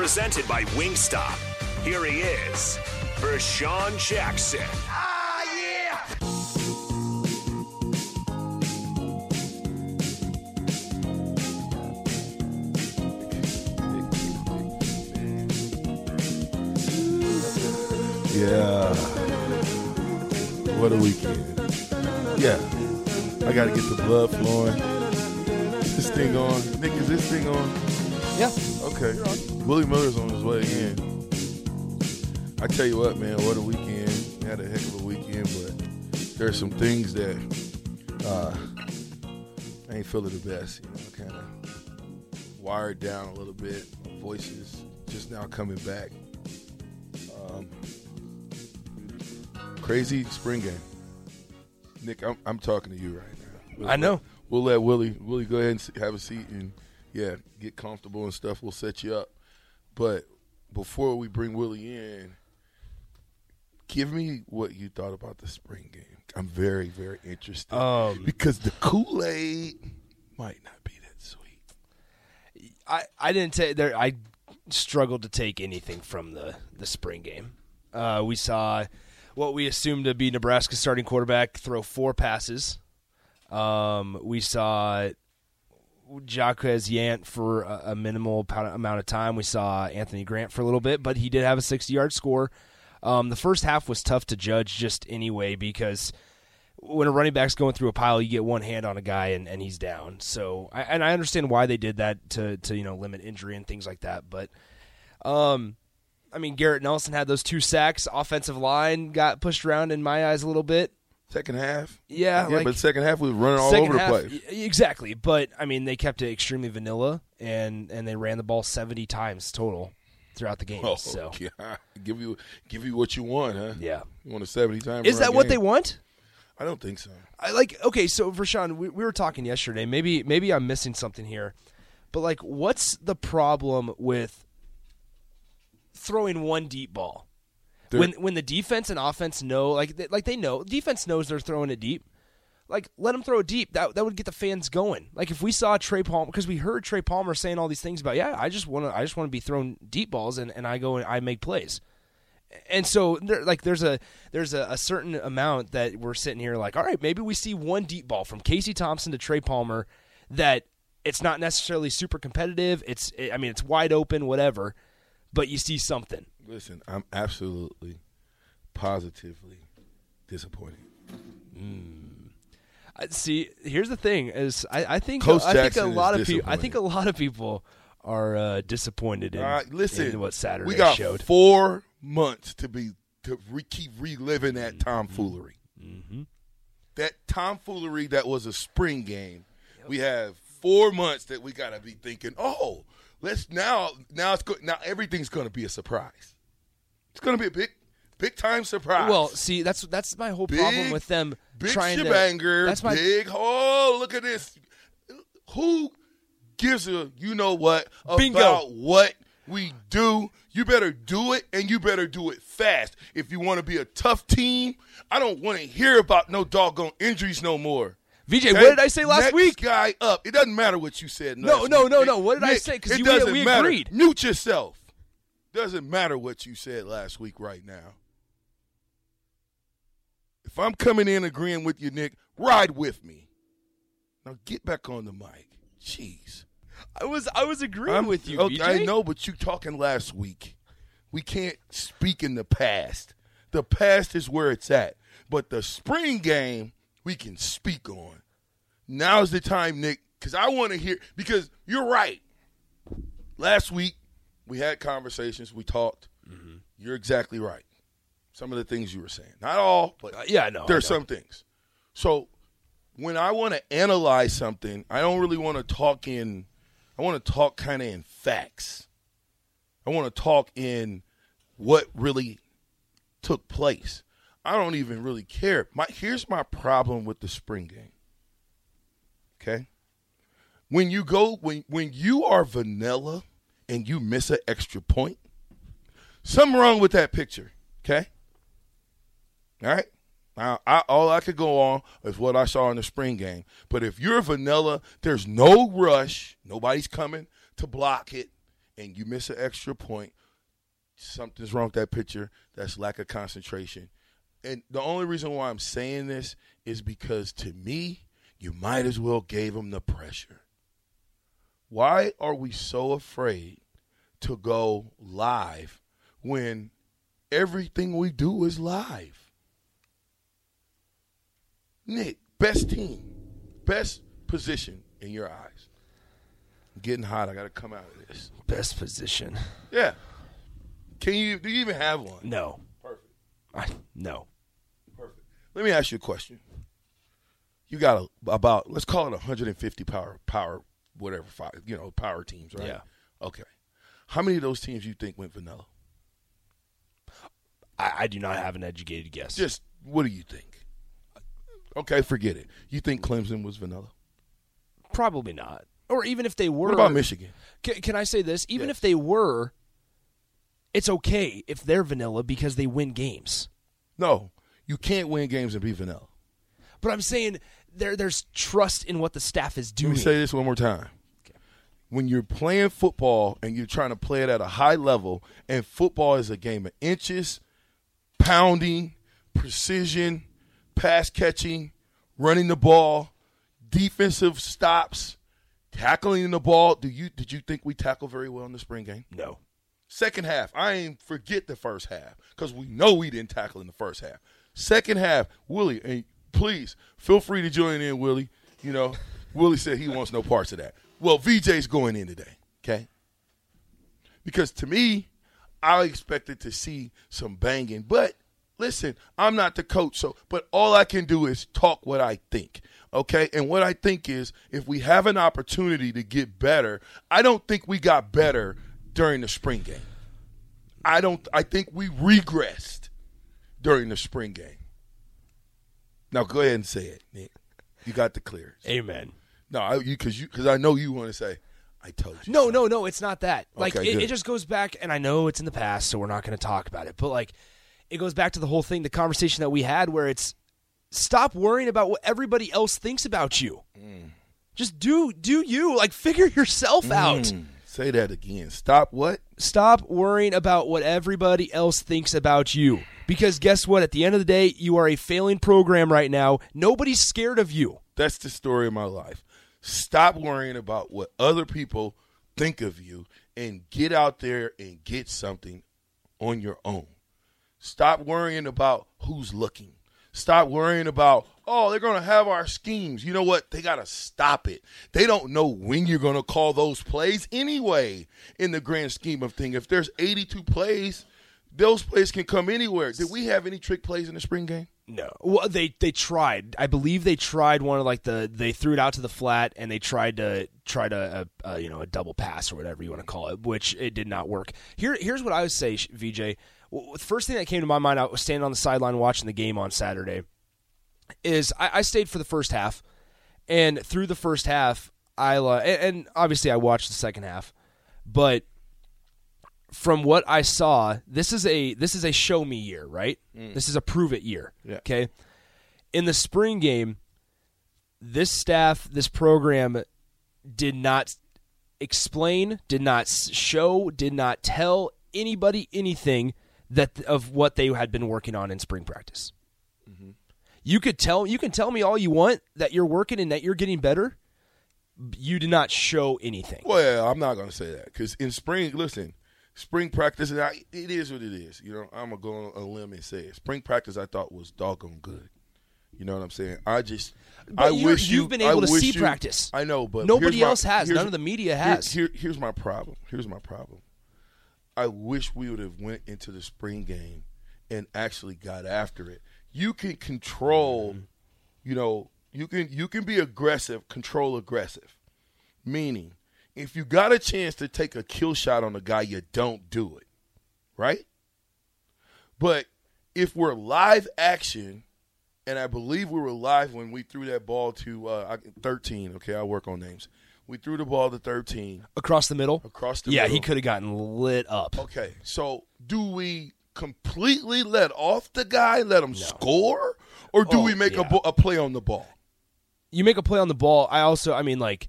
Presented by Wingstop. Here he is, Vershawn Jackson. Ah, yeah! Yeah. What a weekend. Yeah. I got to get the blood flowing. Is this thing on? Nick, is this thing on? Yeah. Okay. Willie Miller's on his way in. I tell you what, man, what a weekend. We had a heck of a weekend, but there's some things that uh, I ain't feeling the best. You know, kind of wired down a little bit. My voice is just now coming back. Um, crazy spring game. Nick, I'm, I'm talking to you right now. We'll I know. Let, we'll let Willie Willie go ahead and have a seat and yeah, get comfortable and stuff. We'll set you up. But before we bring Willie in, give me what you thought about the spring game. I'm very very interested Um, because the Kool Aid might not be that sweet. I, I didn't take there. I struggled to take anything from the the spring game. Uh, we saw what we assumed to be Nebraska's starting quarterback throw four passes. Um, we saw Jaquez Yant for a, a minimal amount of time. We saw Anthony Grant for a little bit, but he did have a 60 yard score. Um, the first half was tough to judge just anyway because when a running back's going through a pile, you get one hand on a guy and, and he's down. So, I, and I understand why they did that to to you know limit injury and things like that. But, um, I mean Garrett Nelson had those two sacks. Offensive line got pushed around in my eyes a little bit. Second half, Yeah, yeah, like- but second half we was running all over the place. Exactly, but I mean they kept it extremely vanilla and and they ran the ball seventy times total throughout the game. Oh, so yeah. give you give you what you want, huh? Yeah. you want a seventy time. is that what they want? I don't think so. I like okay, so Vershawn, we, we were talking yesterday. Maybe maybe I'm missing something here, but like, what's the problem with throwing one deep ball There- when when the defense and offense know like they, like they know defense knows they're throwing it deep. Like let them throw it deep. That that would get the fans going. Like if we saw Trey Palmer because we heard Trey Palmer saying all these things about yeah, I just want to I just want to be throwing deep balls and, and I go and I make plays and so there, like there's a there's a, a certain amount that we're sitting here like all right maybe we see one deep ball from Casey Thompson to Trey Palmer that it's not necessarily super competitive it's I mean it's wide open whatever but you see something Listen, I'm absolutely, positively disappointed. I- see here's the thing is I, I think Coach I think a lot of people I think a lot of people are uh, disappointed in, listen. in what Saturday we got showed. four months to be to re- keep reliving that Mm-hmm. tomfoolery. That tomfoolery that was a spring game. We have four months that we got to be thinking. Oh, let's now. Now it's go, now everything's going to be a surprise. It's going to be a big, big time surprise. Well, see, that's that's my whole problem with them big trying shebanger, to. That's my big. Oh, look at this. Who gives a you know what about Bingo. what we do? You better do it, and you better do it fast. If you want to be a tough team, I don't want to hear about no doggone injuries no more. VJ, Okay? what did I say last Next week? guy up. It doesn't matter what you said. No, no, no, no. What did I Nick, say? 'Cause it you- we- doesn't we matter. agreed. Mute yourself. Doesn't matter what you said last week. Right now, if I'm coming in agreeing with you, Nick, ride with me. Now get back on the mic. Jeez. I was I was agreeing I'm- with you. okay, VJ. I know, but you talking last week. We can't speak in the past. The past is where it's at. But the spring game, we can speak on. Now's the time, Nick, because I want to hear. Because you're right. Last week, we had conversations. We talked. Mm-hmm. You're exactly right. Some of the things you were saying, not all, but Uh, yeah, I know, There's some things. So when I want to analyze something, I don't really want to talk in. I want to talk kind of in facts. I want to talk in what really took place. I don't even really care. My here's my problem with the spring game. Okay? When you go when when you are vanilla and you miss an extra point, something wrong with that picture. Okay? All right? Now, I, all I could go on is what I saw in the spring game. But if you're vanilla, there's no rush. Nobody's coming to block it, and you miss an extra point. Something's wrong with that picture. That's lack of concentration. And the only reason why I'm saying this is because to me, you might as well gave him the pressure. Why are we so afraid to go live when everything we do is live? Nick, best team, best position in your eyes. I'm getting hot. I got to come out of this. Best position. Yeah. Can you? Do you even have one? No. Perfect. I, no. Perfect. Let me ask you a question. You got a, about let's call it 150 power power whatever five you know power teams right? Yeah. Okay. How many of those teams you think went vanilla? I, I do not have an educated guess. Just what do you think? Okay, forget it. You think Clemson was vanilla? Probably not. Or even if they were. What about Michigan? Can, can I say this? Even Yes. if they were, it's okay if they're vanilla because they win games. No, you can't win games and be vanilla. But I'm saying there there's trust in what the staff is doing. Let doing. me say this one more time. When you're playing football and you're trying to play it at a high level, and football is a game of inches, pounding, precision, pass catching, running the ball, defensive stops, tackling the ball. Do you did you think we tackled very well in the spring game? no. Second half, I ain't forget the first half because we know we didn't tackle in the first half. Second half, Willie, and please feel free to join in, Willie. You know, Willie said he wants no parts of that. Well, VJ's going in today, okay? Because to me, I expected to see some banging, but listen, I'm not the coach, so but all I can do is talk what I think. Okay? And what I think is if we have an opportunity to get better, I don't think we got better during the spring game. I don't I think we regressed during the spring game. Now go ahead and say it, Nick. You got the clear. Amen. No, I, you because you because I know you want to say, I told you. No, no, no. It's not that. Like Okay, it, it just goes back, and I know it's in the past, so we're not going to talk about it. But like, it goes back to the whole thing, the conversation that we had, where it's stop worrying about what everybody else thinks about you. Mm. Just do do you like figure yourself out. Say that again. Stop what? Stop worrying about what everybody else thinks about you. Because guess what? At the end of the day, you are a failing program right now. Nobody's scared of you. That's the story of my life. Stop worrying about what other people think of you and get out there and get something on your own. Stop worrying about who's looking. Stop worrying about, oh, they're going to have our schemes. You know what? They got to stop it. They don't know when you're going to call those plays anyway, in the grand scheme of things. If there's 82 plays, those plays can come anywhere. Did we have any trick plays in the spring game? No. Well, they they tried. I believe they tried one of like the they threw it out to the flat and they tried to try to uh, uh, you know a double pass or whatever you want to call it, which it did not work. Here here's what I would say, VJ. The first thing that came to my mind, I was standing on the sideline watching the game on Saturday. Is I, I stayed for the first half, and through the first half, I and, and obviously I watched the second half, but from what I saw, this is a this is a show me year, right? Mm. This is a prove it year. Yeah. Okay. In the spring game, this staff, this program did not explain, did not show, did not tell anybody anything that of what they had been working on in spring practice. Mm-hmm. You could tell you can tell me all you want that you're working and that you're getting better. You did not show anything. Well, I'm not going to say that because in spring, listen, spring practice, I- it is what it is. You know, I'm going to go on a limb and say it. Spring practice, I thought was doggone good. You know what I'm saying? I just, But I wish you, you've been I able to see you- practice. I know, but Nobody here's my- else has. None of the media here- has. Here, here's my problem. Here's my problem. I wish we would have went into the spring game and actually got after it. You can control, Mm-hmm. you know, you can you can be aggressive, control aggressive. Meaning, if you got a chance to take a kill shot on a guy, you don't do it. Right? But if we're live action, and I believe we were live when we threw that ball to uh, 13. Okay, I work on names. We threw the ball to 13. Across the middle? Across the yeah, middle. he could have gotten lit up. Okay, so do we completely let off the guy, let him score, or do Oh, we make yeah. a, a play on the ball? You make a play on the ball. I also, I mean, like,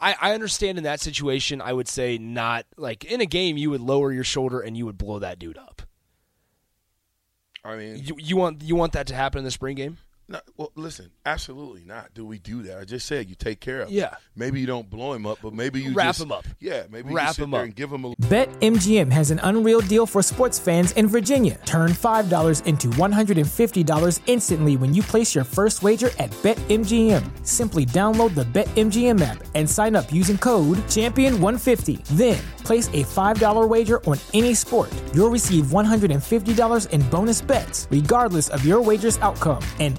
I, I understand in that situation, I would say not, like, in a game, you would lower your shoulder and you would blow that dude up. I mean, You, you want you want that to happen in the spring game? No, well, listen, absolutely not. Do we do that? I just said you take care of. him. Yeah. Maybe you don't blow him up, but maybe you Wrap just- him up. Yeah, maybe Wrap you sit him there up. and give him a. BetMGM has an unreal deal for sports fans in Virginia. Turn $5 into $150 instantly when you place your first wager at BetMGM. Simply download the BetMGM app and sign up using code Champion150. Then, place a $5 wager on any sport. You'll receive $150 in bonus bets, regardless of your wager's outcome. And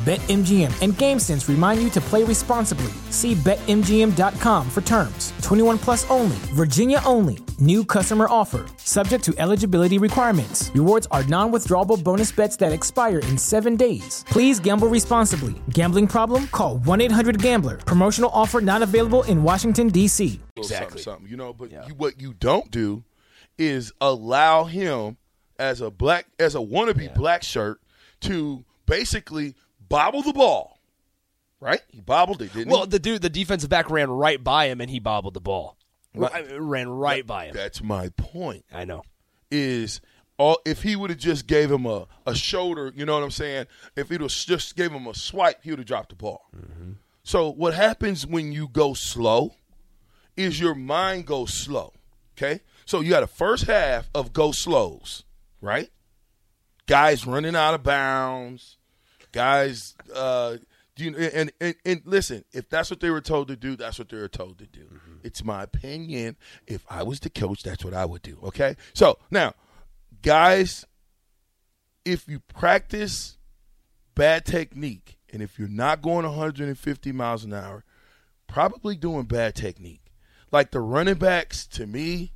BetMGM and GameSense remind you to play responsibly. See BetMGM.com for terms. 21 plus only, Virginia only. New customer offer. Subject to eligibility requirements. Rewards are non withdrawable bonus bets that expire in seven days. Please gamble responsibly. Gambling problem? Call 1 800 Gambler. Promotional offer not available in Washington, D.C. Exactly. something, something, you know. But you, what you don't do is allow him as a black as a wannabe black shirt to basically bobble the ball. Right? He bobbled it, didn't Well, he? the dude, the defensive back ran right by him and he bobbled the ball. Right. I- uh, ran right by him. That's my point. I know. Is all if he would have just gave him a, a shoulder, you know what I'm saying? If he was just gave him a swipe, he would have dropped the ball. Mm-hmm. So what happens when you go slow is your mind goes slow. Okay? So you got a first half of go slows, right? Guys running out of bounds, guys uh you and, and and listen, if that's what they were told to do, that's what they were told to do. It's my opinion. If I was the coach, that's what I would do. Okay? So now, guys, if you practice bad technique and if you're not going 150 miles an hour, probably doing bad technique. Like the running backs, to me,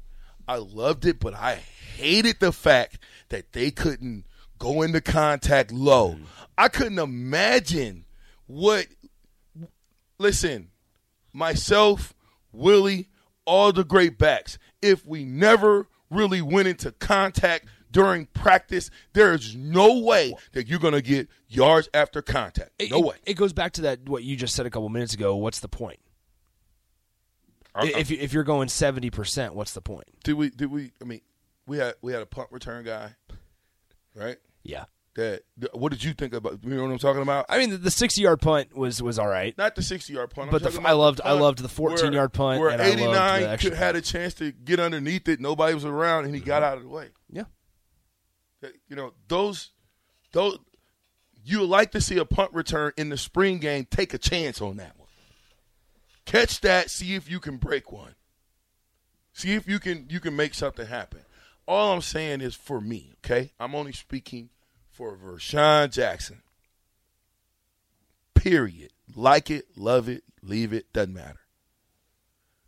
I loved it, but I hated the fact that they couldn't go into contact low. Mm-hmm. I couldn't imagine what. Listen, myself, Willie, all the great backs. If we never really went into contact during practice, there is no way that you're going to get yards after contact. No it- way. It goes back to that what you just said a couple minutes ago. What's the point? if if you're going seventy percent, what's the point? Did we? Did we? I mean, we had we had a punt return guy, right? Yeah. That what did you think about? You know what I'm talking about? I mean, the, the 60 yard punt was was all right. Not the 60 yard punt, I'm But the- I loved- the I loved the 14-yard punt, where and I loved 89 could, had a chance to get underneath it. Nobody was around, and he got out of the way. Yeah. You know those those you like to see a punt return in the spring game. Take a chance on that one. Catch that. See if you can break one. See if you can you can make something happen. All I'm saying is for me, okay? I'm only speaking for Vershawn Jackson. Period. Like it, love it, leave it, doesn't matter.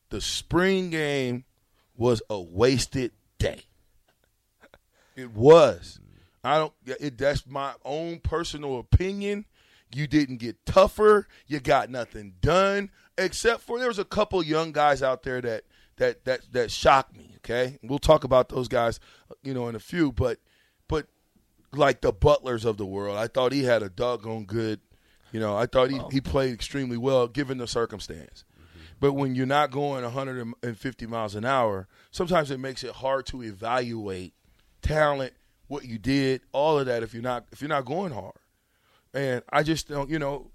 The spring game was a wasted day. It was. I don't. It, that's my own personal opinion. You didn't get tougher. You got nothing done except for there was a couple young guys out there that that that that shocked me. Okay, we'll talk about those guys, you know, in a few. But but like the Butlers of the world, I thought he had a doggone good. You know, I thought he, he played extremely well given the circumstance. Mm-hmm. But when you're not going 150 miles an hour, sometimes it makes it hard to evaluate talent, what you did, all of that if you're not if you're not going hard. And I just don't, you know,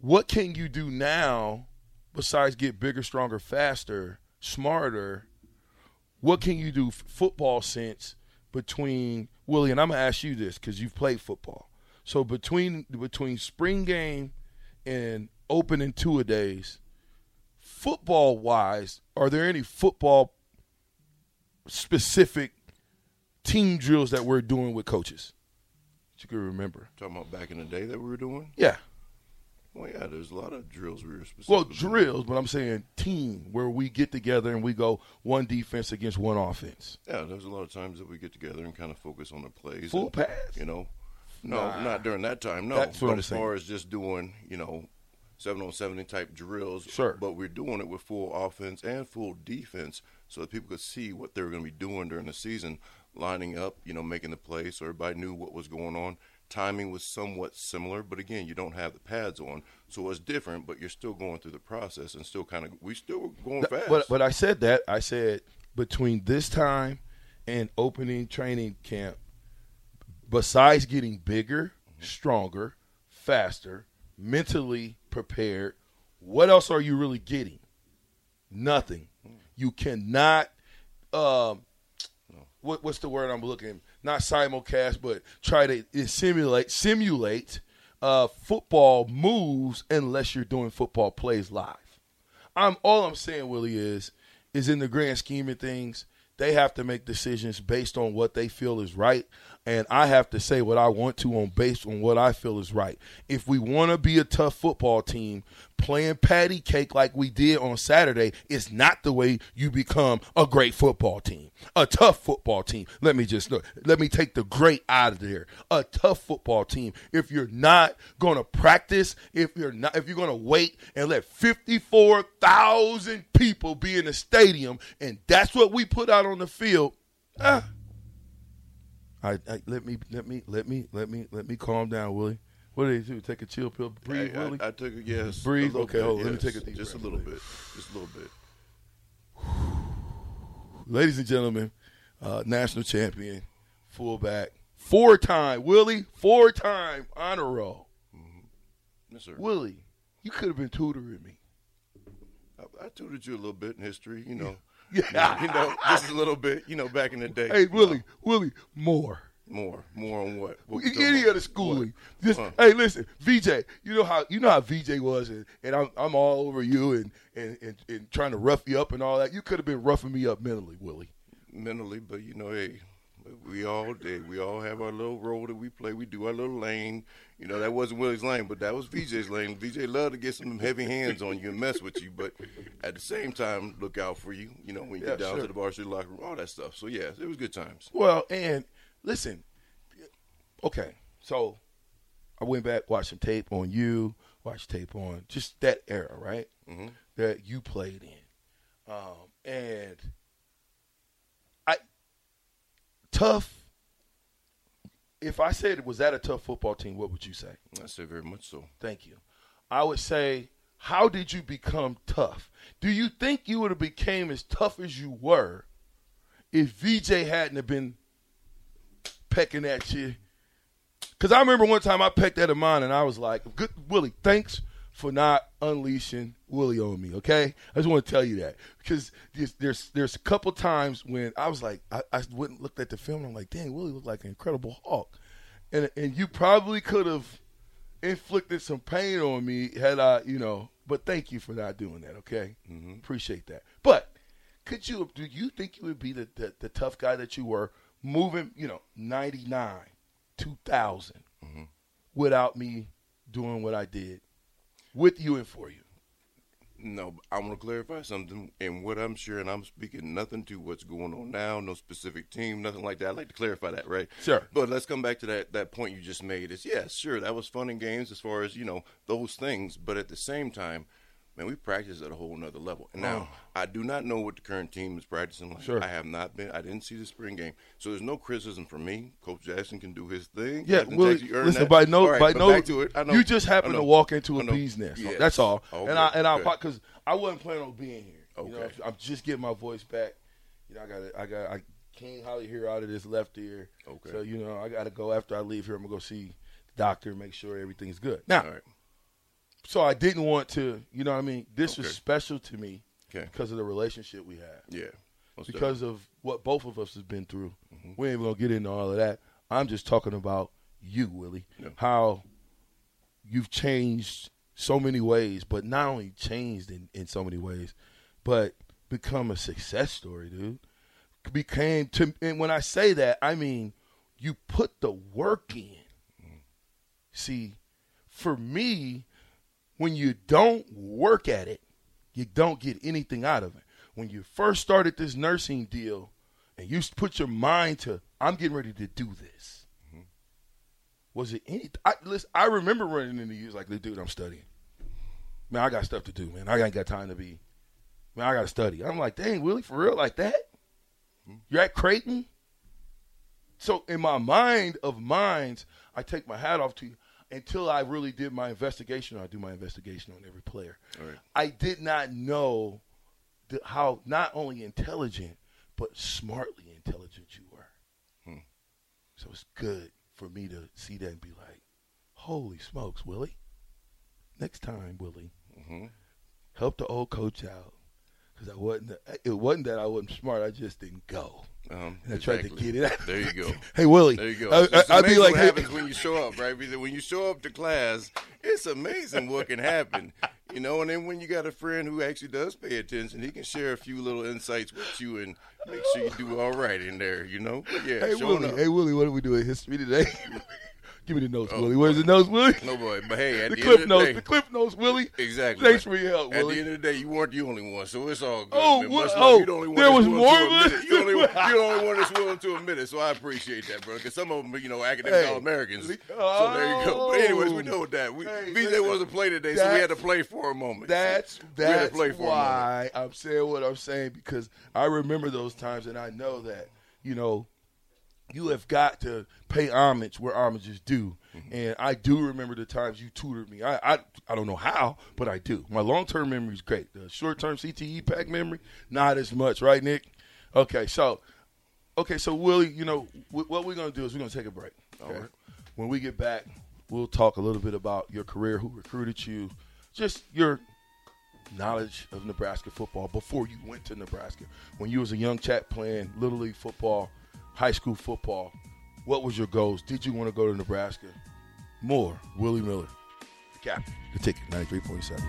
what can you do now besides get bigger, stronger, faster, smarter? What can you do football sense between Willie and I'm gonna ask you this because you've played football. So between between spring game and opening two a days, football wise, are there any football specific team drills that we're doing with coaches? That you can remember. Talking about back in the day that we were doing? Yeah. Well, yeah, there's a lot of drills we were specific. Well, drills, but I'm saying team where we get together and we go one defense against one offense. Yeah, there's a lot of times that we get together and kind of focus on the plays. Full and, pass? You know, no, Nah. not during that time. No, That's what but I'm as saying. far as just doing, you know, seven on seventy type drills. Sure. But we're doing it with full offense and full defense, so that people could see what they were going to be doing during the season, lining up, you know, making the plays, so everybody knew what was going on. Timing was somewhat similar, but again, you don't have the pads on, so it's different. But you're still going through the process and still kind of we still were going fast. But, but I said that. I said between this time and opening training camp, besides getting bigger, stronger, faster, mentally prepared, what else are you really getting? Nothing. You cannot. Um, what, what's the word I'm looking? Not simulcast, but try to simulate simulate uh, football moves unless you're doing football plays live. I'm all I'm saying, Willie, is is in the grand scheme of things, they have to make decisions based on what they feel is right, and I have to say what I want to on based on what I feel is right. If we want to be a tough football team, playing patty cake like we did on Saturday is not the way you become a great football team. A tough football team. Let me just let me take the great out of there. A tough football team. If you're not going to practice, if you're not if you're going to wait and let 54,000 people be in the stadium and that's what we put out on the field, ah, I, I let me let me let me let me let me calm down, Willie. What do they do? Take a chill pill, breathe, I, Willie. I, I took a yes. Breathe. little Okay, bit, hold on. Let me take a deep Just breath, a little bit. Just a little bit. Ladies and gentlemen, uh, national champion, fullback, four time Willie, four time honor roll. Yes, sir. Willie, you could have been tutoring me. I, I tutored you a little bit in history, you know. Yeah. You know, just a little bit, you know, back in the day. Hey, Willie, Willie, more. More. More on what? what Any other schooling. What? Just, Huh. Hey, listen, VJ. You know how you know how VJ was, and, and I'm I'm all over you and, and, and, and trying to rough you up and all that. You could have been roughing me up mentally, Willie. mentally, but you know, hey, we all did. We all have our little role that we play. We do our little lane. You know, that wasn't Willie's lane, but that was VJ's lane. VJ loved to get some heavy hands on you and mess with you, but at the same time, look out for you. You know, when you Yeah, get down sure. to the varsity locker room, all that stuff. So yeah, it was good times. Well, and listen, okay, so I went back, watched some tape on you, watched tape on just that era, right? Mhm. That you played in, um, and I tough. If I said was that a tough football team, what would you say? I say very much so. Thank you. I would say, how did you become tough? Do you think you would have became as tough as you were if VJ hadn't have been pecking at you, because I remember one time I pecked at a mine and I was like, "Good Willie, thanks for not unleashing Willie on me." Okay, I just want to tell you that because there's there's, there's a couple times when I was like, I, I and looked at the film and I'm like, "Dang, Willie looked like an incredible Hulk," and and you probably could have inflicted some pain on me had I, you know. But thank you for not doing that. Okay, mm-hmm. appreciate that. But could you do you think you would be the, the, the tough guy that you were moving, you know, 99, 2000 Mm-hmm. without me doing what I did with you and for you? No, I want to clarify something. And what I'm sharing, I'm speaking nothing to what's going on now, no specific team, nothing like that. I'd like to clarify that, right? Sure. But let's come back to that, that point you just made. Is yes, sure, that was fun and games as far as, you know, those things. But at the same time, man, we practice at a whole nother level. And now, oh. I do not know what the current team is practicing like. Sure. I have not been, I didn't see the spring game. So there's no criticism from me. Coach Jackson can do his thing. Yeah, Captain well, Jackson, listen. that. By no, right, by no, back to it. I know. you just I happened to walk into a bee's nest. Yes. That's all. Okay, and I and I because I wasn't planning on being here. You know, Okay. I'm just getting my voice back. You know, I got I got I can't hardly hear out of this left ear. Okay. So you know, I got to go after I leave here. I'm gonna go see the doctor, make sure everything's good. Now, All right. So I didn't want to. You know, what I mean, this was special to me Okay. because of the relationship we have. Yeah. Because of what both of us has been through. Mm-hmm. We ain't gonna get into all of that. I'm just talking about you, Willie. Yeah. How you've changed so many ways, but not only changed in, in so many ways, but become a success story, dude. Became to and when I say that, I mean you put the work in. See, for me, when you don't work at it, you don't get anything out of it. When you first started this nursing deal and you put your mind to, I'm getting ready to do this. Was it any? I, listen, I remember running into you like, dude, I'm studying. Man, I got stuff to do, man. I ain't got time to be. Man, I got to study. I'm like, dang, Willie, for real, like that? You're at Creighton? So in my mind of minds, I take my hat off to you until I really did my investigation. I do my investigation on every player. Right. I did not know the, how not only intelligent but smartly intelligent you were. Hmm. So it's good for me to see that and be like, "Holy smokes, Willie! Next time, Willie, Mm-hmm. help the old coach out." Because I wasn't, it wasn't that I wasn't smart. I just didn't go. Um, I tried to get it out. There you go. Hey, Willie. There you go. I, I'd be amazing like, what hey, happens when you show up, right? Because when you show up to class, it's amazing what can happen. You know, and then when you got a friend who actually does pay attention, he can share a few little insights with you and make sure you do all right in there. You know, But yeah. hey, Willie. up. Hey, Willie, what are we doing history today? Give me the notes, Oh, Willie. Where's the notes, Willie? No boy, but hey, at the the, clip end of notes. the day, The clip notes, Willie. exactly. Thanks for your help, At Willie. At the end of the day, you weren't the only one, so it's all good. Oh, man. what- oh, the only one there was more to of admit us? it. You only, you're the only one that's willing to admit it, so I appreciate that, bro. Because some of them, you know, academic Hey. all Americans. So there you go. But oh. anyways, we know that. We Hey, VJ wasn't play today, so we had to play for a moment. That's We that's play for why I'm saying what I'm saying because I remember those times and I know that you know you have got to pay homage where homage is due. Mm-hmm. And I do remember the times you tutored me. I I, I don't know how, but I do. My long term memory is great. The short term CTE pack memory, not as much, right, Nick? Okay, so okay, so Willie, you know wh- what we're gonna do is we're gonna take a break. Okay? All right. When we get back, we'll talk a little bit about your career, who recruited you, just your knowledge of Nebraska football before you went to Nebraska. When you was a young chap playing little league football, high school football, what was your goals? Did you want to go to Nebraska? More, Willie Miller, the captain, the ticket, ninety three point seven.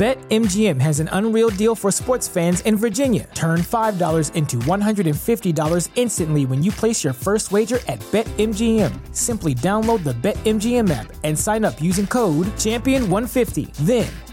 BetMGM has an unreal deal for sports fans in Virginia. Turn $5 into $150 instantly when you place your first wager at BetMGM. Simply download the BetMGM app and sign up using code Champion150. Then,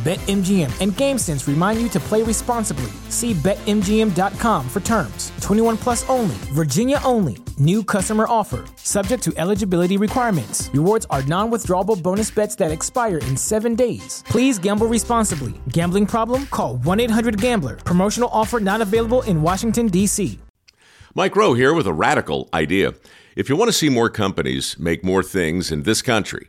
BetMGM and GameSense remind you to play responsibly. See BetMGM.com for terms. 21 plus only, Virginia only. New customer offer, subject to eligibility requirements. Rewards are non withdrawable bonus bets that expire in seven days. Please gamble responsibly. Gambling problem? Call 1 800 Gambler. Promotional offer not available in Washington, D.C. Mike Rowe here with a radical idea. If you want to see more companies make more things in this country,